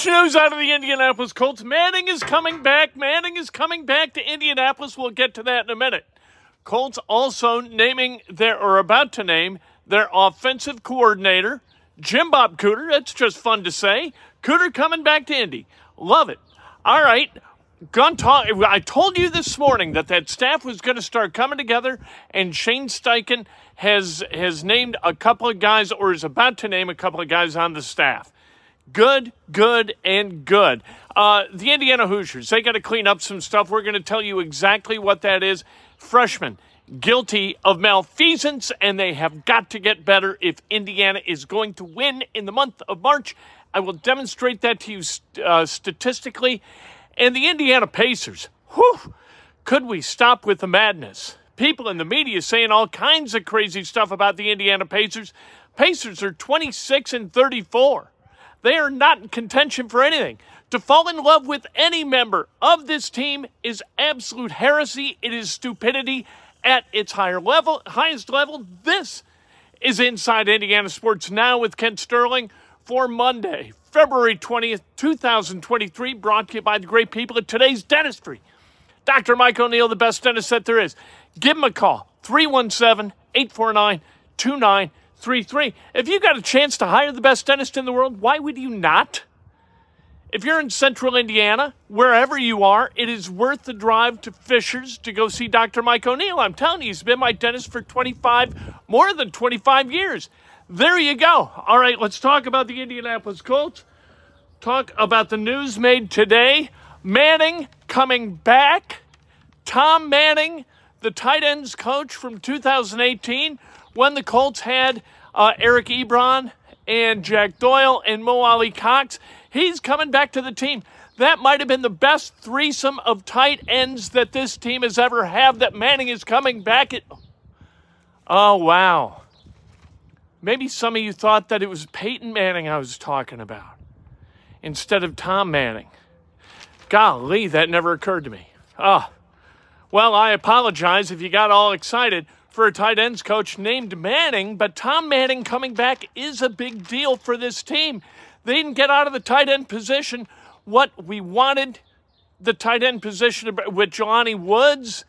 Huge news out of the Indianapolis Colts. Manning is coming back. Manning is coming back to Indianapolis. We'll get to that in a minute. Colts also naming their, or about to name, their offensive coordinator, Jim Bob Cooter. That's just fun to say. Cooter coming back to Indy. Love it. All right. Talk. I told you this morning that that staff was going to start coming together, and Shane Steichen has has named a couple of guys, or is about to name a couple of guys on the staff. Good, good, and good. Uh, the Indiana Hoosiers, they got to clean up some stuff. We're going to tell you exactly what that is. Freshmen guilty of malfeasance, and they have got to get better if Indiana is going to win in the month of March. I will demonstrate that to you uh, statistically. And the Indiana Pacers, whew, could we stop with the madness? People in the media saying all kinds of crazy stuff about the Indiana Pacers. Pacers are 26 and 34. They are not in contention for anything. To fall in love with any member of this team is absolute heresy. It is stupidity at its higher level, highest level. This is Inside Indiana Sports Now with Kent Sterling for Monday, February 20th, 2023, brought to you by the great people at today's dentistry. Dr. Mike O'Neill, the best dentist that there is. Give him a call, 317 849 2933. If you got a chance to hire the best dentist in the world, why would you not? If you're in central Indiana, wherever you are, it is worth the drive to Fishers to go see Dr. Mike O'Neill. I'm telling you, he's been my dentist for 25, more than 25 years. There you go. All right, let's talk about the Indianapolis Colts. Talk about the news made today. Manning coming back. Tom Manning, the tight ends coach from 2018, when the Colts had uh, Eric Ebron and Jack Doyle and Mo Alie-Cox. He's coming back to the team. That might have been the best threesome of tight ends that this team has ever had. That Manning is coming back. At, oh wow! Maybe some of you thought that it was Peyton Manning I was talking about instead of Tom Manning. Golly, that never occurred to me. Ah, well, I apologize if you got all excited for a tight ends coach named Manning, but Tom Manning coming back is a big deal for this team. They didn't get out of the tight end position what we wanted the tight end position with Jelani Woods,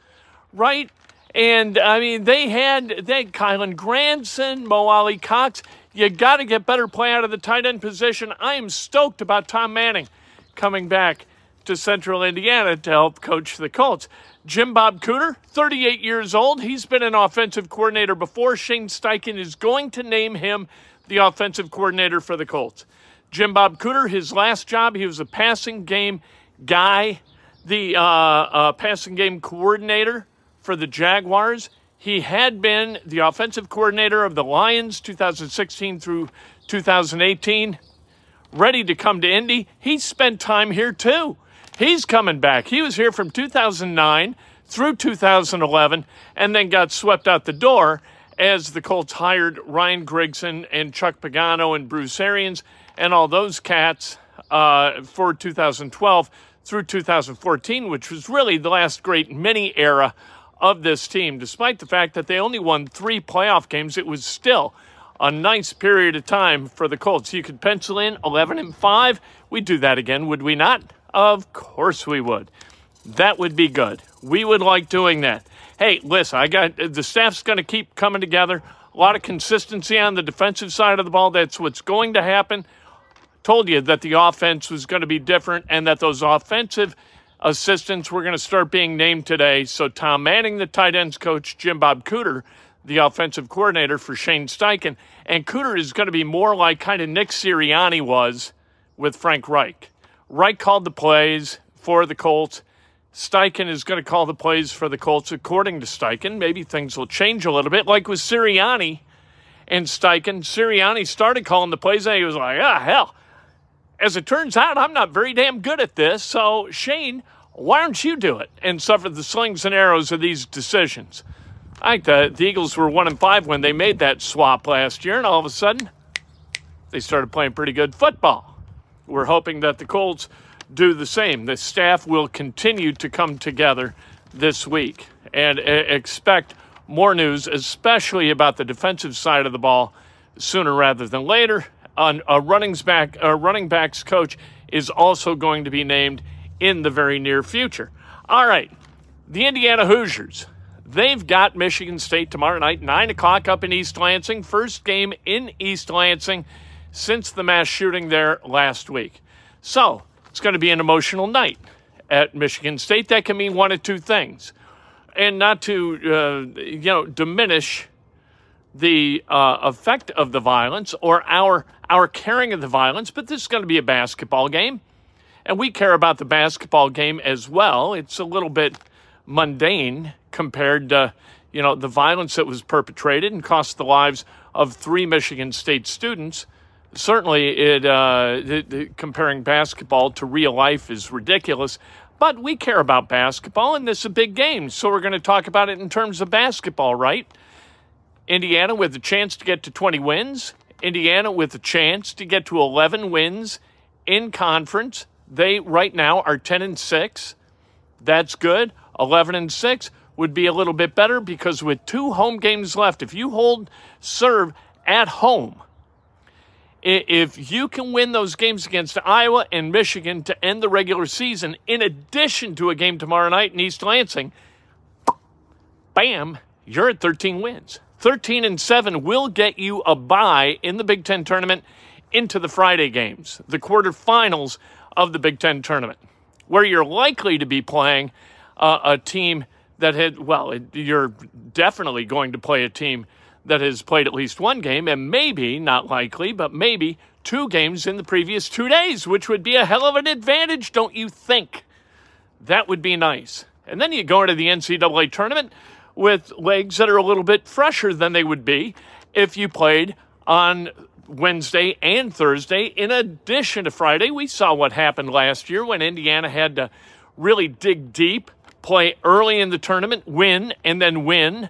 right? And I mean, they had they had Kylen Granson, Mo Alie-Cox. You got to get better play out of the tight end position. I am stoked about Tom Manning coming back to Central Indiana to help coach the Colts. Jim Bob Cooter, 38 years old. He's been an offensive coordinator before. Shane Steichen is going to name him the offensive coordinator for the Colts. Jim Bob Cooter, his last job, he was a passing game guy, the uh, uh, passing game coordinator for the Jaguars. He had been the offensive coordinator of the Lions 2016 through 2018, ready to come to Indy. He spent time here too. He's coming back. He was here from 2009 through 2011 and then got swept out the door as the Colts hired Ryan Grigson and Chuck Pagano and Bruce Arians and all those cats uh, for 2012 through 2014, which was really the last great mini era of this team. Despite the fact that they only won three playoff games, it was still a nice period of time for the Colts. You could pencil in 11 and 5. We'd do that again, would we not? Of course we would. That would be good. We would like doing that. hey, listen, I got the staff's going to keep coming together. A lot of consistency on the defensive side of the ball. That's what's going to happen. Told you that the offense was going to be different and that those offensive assistants were going to start being named today. So Tom Manning, the tight ends coach, Jim Bob Cooter, the offensive coordinator for Shane Steichen, and Cooter is going to be more like kind of Nick Sirianni was with Frank Reich. Reich called the plays for the Colts. Steichen is going to call the plays for the Colts according to Steichen. Maybe things will change a little bit, like with Sirianni and Steichen. Sirianni started calling the plays, and he was like, ah, hell. As it turns out, I'm not very damn good at this. So, Shane, why don't you do it and suffer the slings and arrows of these decisions? I think the, the Eagles were one and five when they made that swap last year, and all of a sudden, they started playing pretty good football. We're hoping that the Colts do the same. The staff will continue to come together this week and uh, expect more news, especially about the defensive side of the ball, sooner rather than later. On a running back, a running backs coach is also going to be named in the very near future. All right, the Indiana Hoosiers. They've got Michigan State tomorrow night, 9 o'clock up in East Lansing. First game in East Lansing since the mass shooting there last week. So it's going to be an emotional night at Michigan State. That can mean one of two things. And not to, uh, you know, diminish the uh, effect of the violence or our our caring of the violence, but this is going to be a basketball game, and we care about the basketball game as well. It's a little bit mundane compared to, you know, the violence that was perpetrated and cost the lives of three Michigan State students certainly it, uh, comparing basketball to real life is ridiculous. But we care about basketball, and this is a big game, so we're going to talk about it in terms of basketball, right? Indiana with a chance to get to 20 wins. Indiana with a chance to get to 11 wins in conference. They right now are 10 and 6. That's good. 11 and 6 would be a little bit better because with two home games left, if you hold serve at home, if you can win those games against Iowa and Michigan to end the regular season, in addition to a game tomorrow night in East Lansing, bam, you're at 13 wins. 13 and 7 will get you a bye in the Big Ten tournament into the Friday games, the quarterfinals of the Big Ten tournament, where you're likely to be playing uh, a team that had, well, you're definitely going to play a team that has played at least one game and maybe, not likely, but maybe two games in the previous two days, which would be a hell of an advantage, don't you think? That would be nice. And then you go into the NCAA tournament with legs that are a little bit fresher than they would be if you played on Wednesday and Thursday. In addition to Friday, we saw what happened last year when Indiana had to really dig deep, play early in the tournament, win, and then win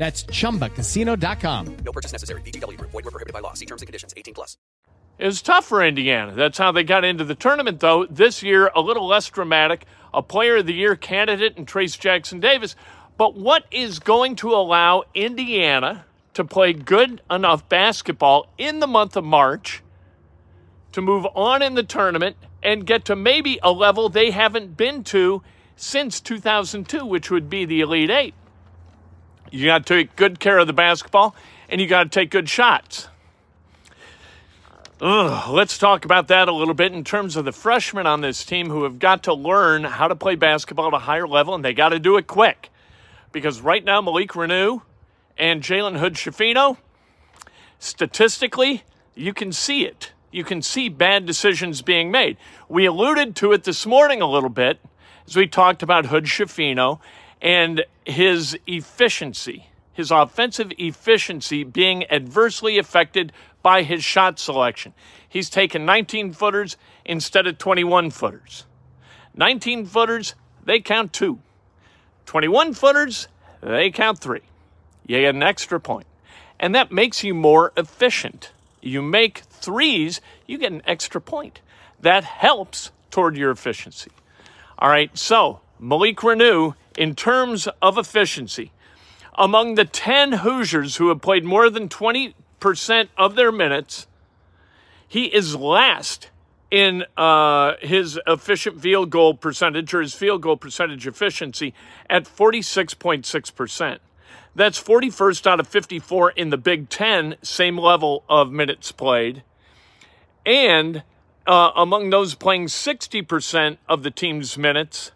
That's chumbacasino.com. No purchase necessary. VGW Group. Void were prohibited by law. See terms and conditions. 18 plus. It was tough for Indiana. That's how they got into the tournament, though. This year, a little less dramatic. A Player of the Year candidate in Trayce Jackson-Davis. But what is going to allow Indiana to play good enough basketball in the month of March to move on in the tournament and get to maybe a level they haven't been to since 2002, which would be the Elite Eight. You got to take good care of the basketball and you got to take good shots. Ugh, let's talk about that a little bit in terms of the freshmen on this team who have got to learn how to play basketball at a higher level, and they got to do it quick. Because right now, Malik Reneau and Jalen Hood Schifino, statistically, you can see it. You can see bad decisions being made. We alluded to it this morning a little bit as we talked about Hood Schifino and his efficiency, his offensive efficiency being adversely affected by his shot selection. He's taken 19 footers instead of 21 footers. 19 footers, they count two. 21 footers, they count three. You get an extra point. And that makes you more efficient. You make threes, you get an extra point. That helps toward your efficiency. All right, so Malik Reneau, in terms of efficiency, among the 10 Hoosiers who have played more than 20 percent of their minutes. He is last in uh, his efficient field goal percentage or his field goal percentage efficiency at 46.6%. That's 41st out of 54 in the Big Ten, same level of minutes played. And uh, among those playing 60% of the team's minutes,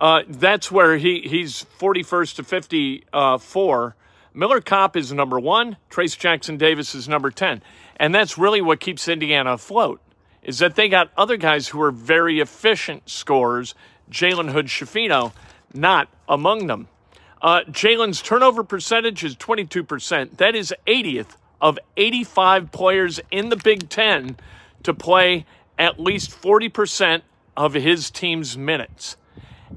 uh, that's where he, he's 41st to 54 Miller Kopp is number one. Trayce Jackson-Davis is number 10. And that's really what keeps Indiana afloat, is that they got other guys who are very efficient scorers. Jalen Hood Schifino, not among them. Uh, Jalen's turnover percentage is 22%. That is 80th of 85 players in the Big Ten to play at least 40% of his team's minutes.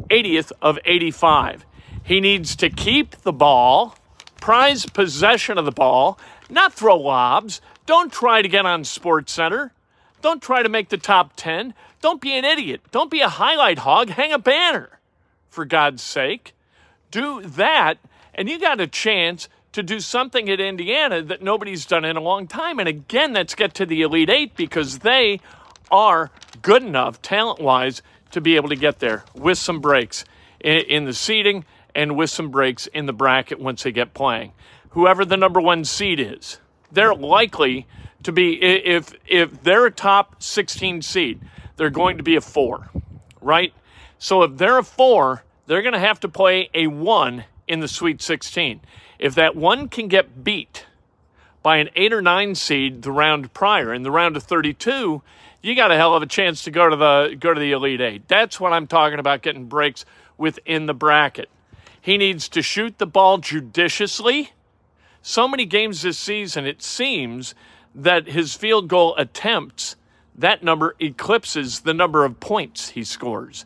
80th of 85. He needs to keep the ball prize possession of the ball, not throw lobs. Don't try to get on Sports Center. Don't try to make the top 10. Don't be an idiot. Don't be a highlight hog. Hang a banner, for God's sake. Do that, and you got a chance to do something at Indiana that nobody's done in a long time. And again, let's get to the Elite Eight because they are good enough, talent wise, to be able to get there with some breaks in, the seating and with some breaks in the bracket once they get playing. Whoever the number one seed is, they're likely to be if if they're a top 16 seed, they're going to be a four, right? So if they're a four, they're going to have to play a one in the Sweet 16. If that one can get beat by an eight or nine seed the round prior, in the round of 32, you got a hell of a chance to go to the go to the Elite Eight. That's what I'm talking about getting breaks within the bracket. He needs to shoot the ball judiciously. So many games this season, it seems that his field goal attempts, that number eclipses the number of points he scores.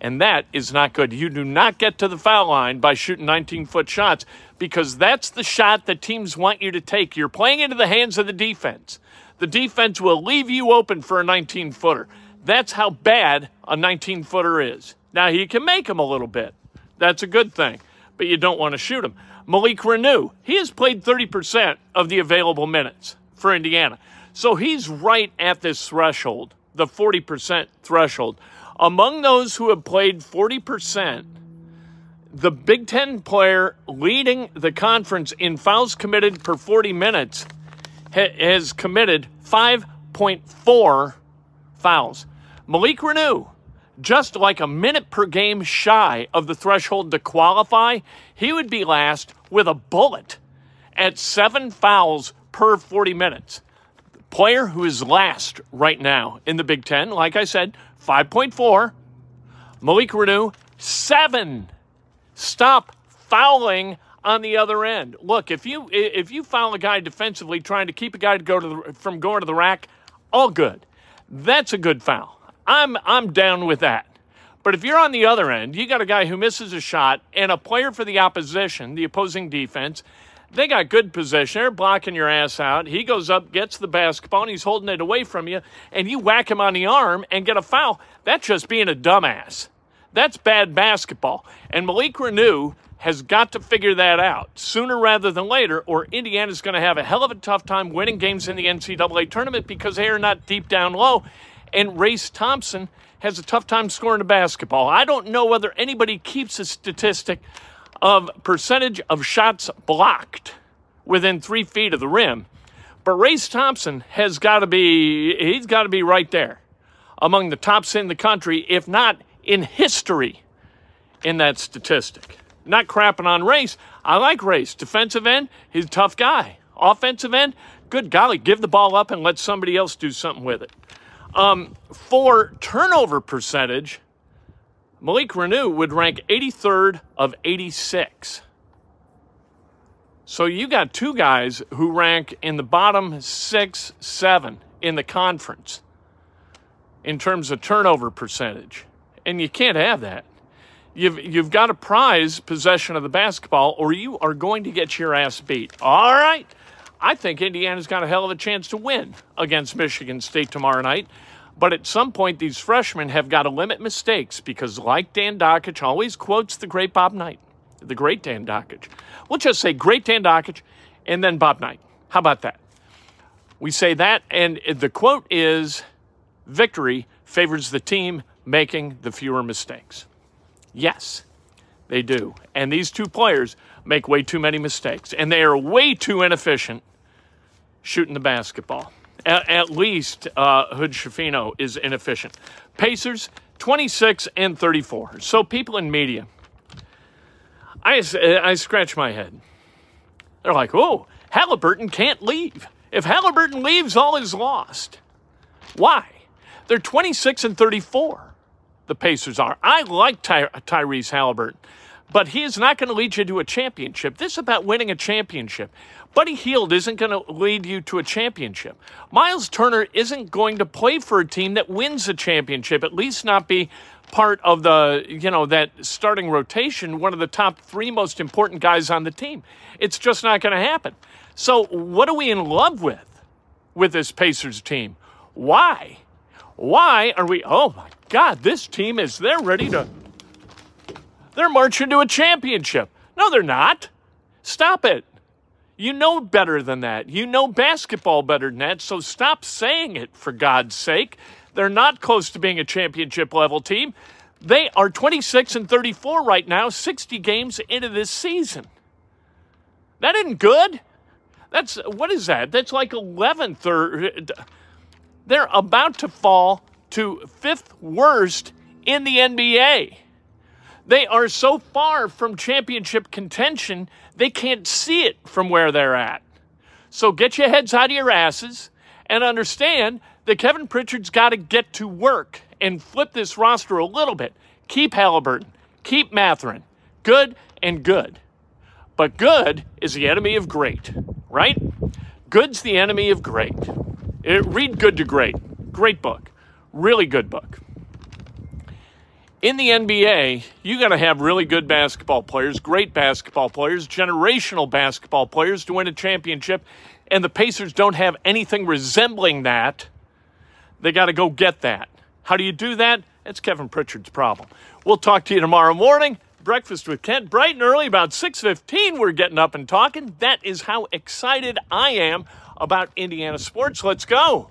And that is not good. You do not get to the foul line by shooting 19 foot shots because that's the shot that teams want you to take. You're playing into the hands of the defense. The defense will leave you open for a 19 footer. That's how bad a 19 footer is. Now, he can make them a little bit. That's a good thing, but you don't want to shoot him. Malik Reneau, he has played 30% of the available minutes for Indiana. So he's right at this threshold, the 40% threshold. Among those who have played 40%, the Big Ten player leading the conference in fouls committed per 40 minutes ha- has committed 5.4 fouls. Malik Reneau, just like a minute per game shy of the threshold to qualify, he would be last with a bullet at seven fouls per 40 minutes. The player who is last right now in the Big Ten, like I said, 5.4. Malik Reneau, seven. Stop fouling on the other end. Look, if you if you foul a guy defensively trying to keep a guy to go to the, from going to the rack, all good. That's a good foul. I'm I'm down with that. But if you're on the other end, you got a guy who misses a shot and a player for the opposition, the opposing defense, they got good position. They're blocking your ass out. He goes up, gets the basketball, and he's holding it away from you, and you whack him on the arm and get a foul. That's just being a dumbass. That's bad basketball. And Malik Reneau has got to figure that out sooner rather than later, or Indiana's going to have a hell of a tough time winning games in the NCAA tournament because they are not deep down low. And Race Thompson has a tough time scoring a basketball. I don't know whether anybody keeps a statistic of percentage of shots blocked within three feet of the rim, but Race Thompson has got to be, he's got to be right there among the tops in the country, if not in history, in that statistic. Not crapping on Race. I like Race. Defensive end, he's a tough guy. Offensive end, good golly, give the ball up and let somebody else do something with it. Um, for turnover percentage, Malik Reneau would rank 83rd of 86. So you got two guys who rank in the bottom six, seven in the conference in terms of turnover percentage. And you can't have that. You've, you've got to prize possession of the basketball or you are going to get your ass beat. All right. I think Indiana's got a hell of a chance to win against Michigan State tomorrow night. But at some point, these freshmen have got to limit mistakes because, like Dan Dakich always quotes the great Bob Knight, the great Dan Dakich. We'll just say great Dan Dakich and then Bob Knight. How about that? We say that, and the quote is victory favors the team making the fewer mistakes. Yes, they do. And these two players make way too many mistakes, and they are way too inefficient shooting the basketball. At, at least uh, Hood Schifino is inefficient. Pacers, 26 and 34. So people in media, I, I scratch my head. They're like, oh, Halliburton can't leave. If Halliburton leaves, all is lost. Why? They're 26 and 34, the Pacers are. I like Ty- Tyrese Halliburton, but he is not going to lead you to a championship. This is about winning a championship. Buddy Hield isn't going to lead you to a championship. Miles Turner isn't going to play for a team that wins a championship, at least not be part of the, you know, that starting rotation, one of the top three most important guys on the team. It's just not going to happen. So, what are we in love with with this Pacers team? Why? Why are we, oh my God, this team is, they're ready to, they're marching to a championship. No, they're not. Stop it. You know better than that. You know basketball better than that. So stop saying it, for God's sake. They're not close to being a championship level team. They are 26 and 34 right now, 60 games into this season. That isn't good. That's, what is that? That's like 11th or, they're about to fall to fifth worst in the NBA. They are so far from championship contention, they can't see it from where they're at. So get your heads out of your asses and understand that Kevin Pritchard's got to get to work and flip this roster a little bit. Keep Halliburton, keep Mathurin, Good and good. But good is the enemy of great, right? Good's the enemy of great. It, read Good to Great. Great book. Really good book. In the NBA, you got to have really good basketball players, great basketball players, generational basketball players to win a championship. And the Pacers don't have anything resembling that. They got to go get that. How do you do that? That's Kevin Pritchard's problem. We'll talk to you tomorrow morning. Breakfast with Kent, bright and early, about 6.15, we're getting up and talking. That is how excited I am about Indiana sports. Let's go.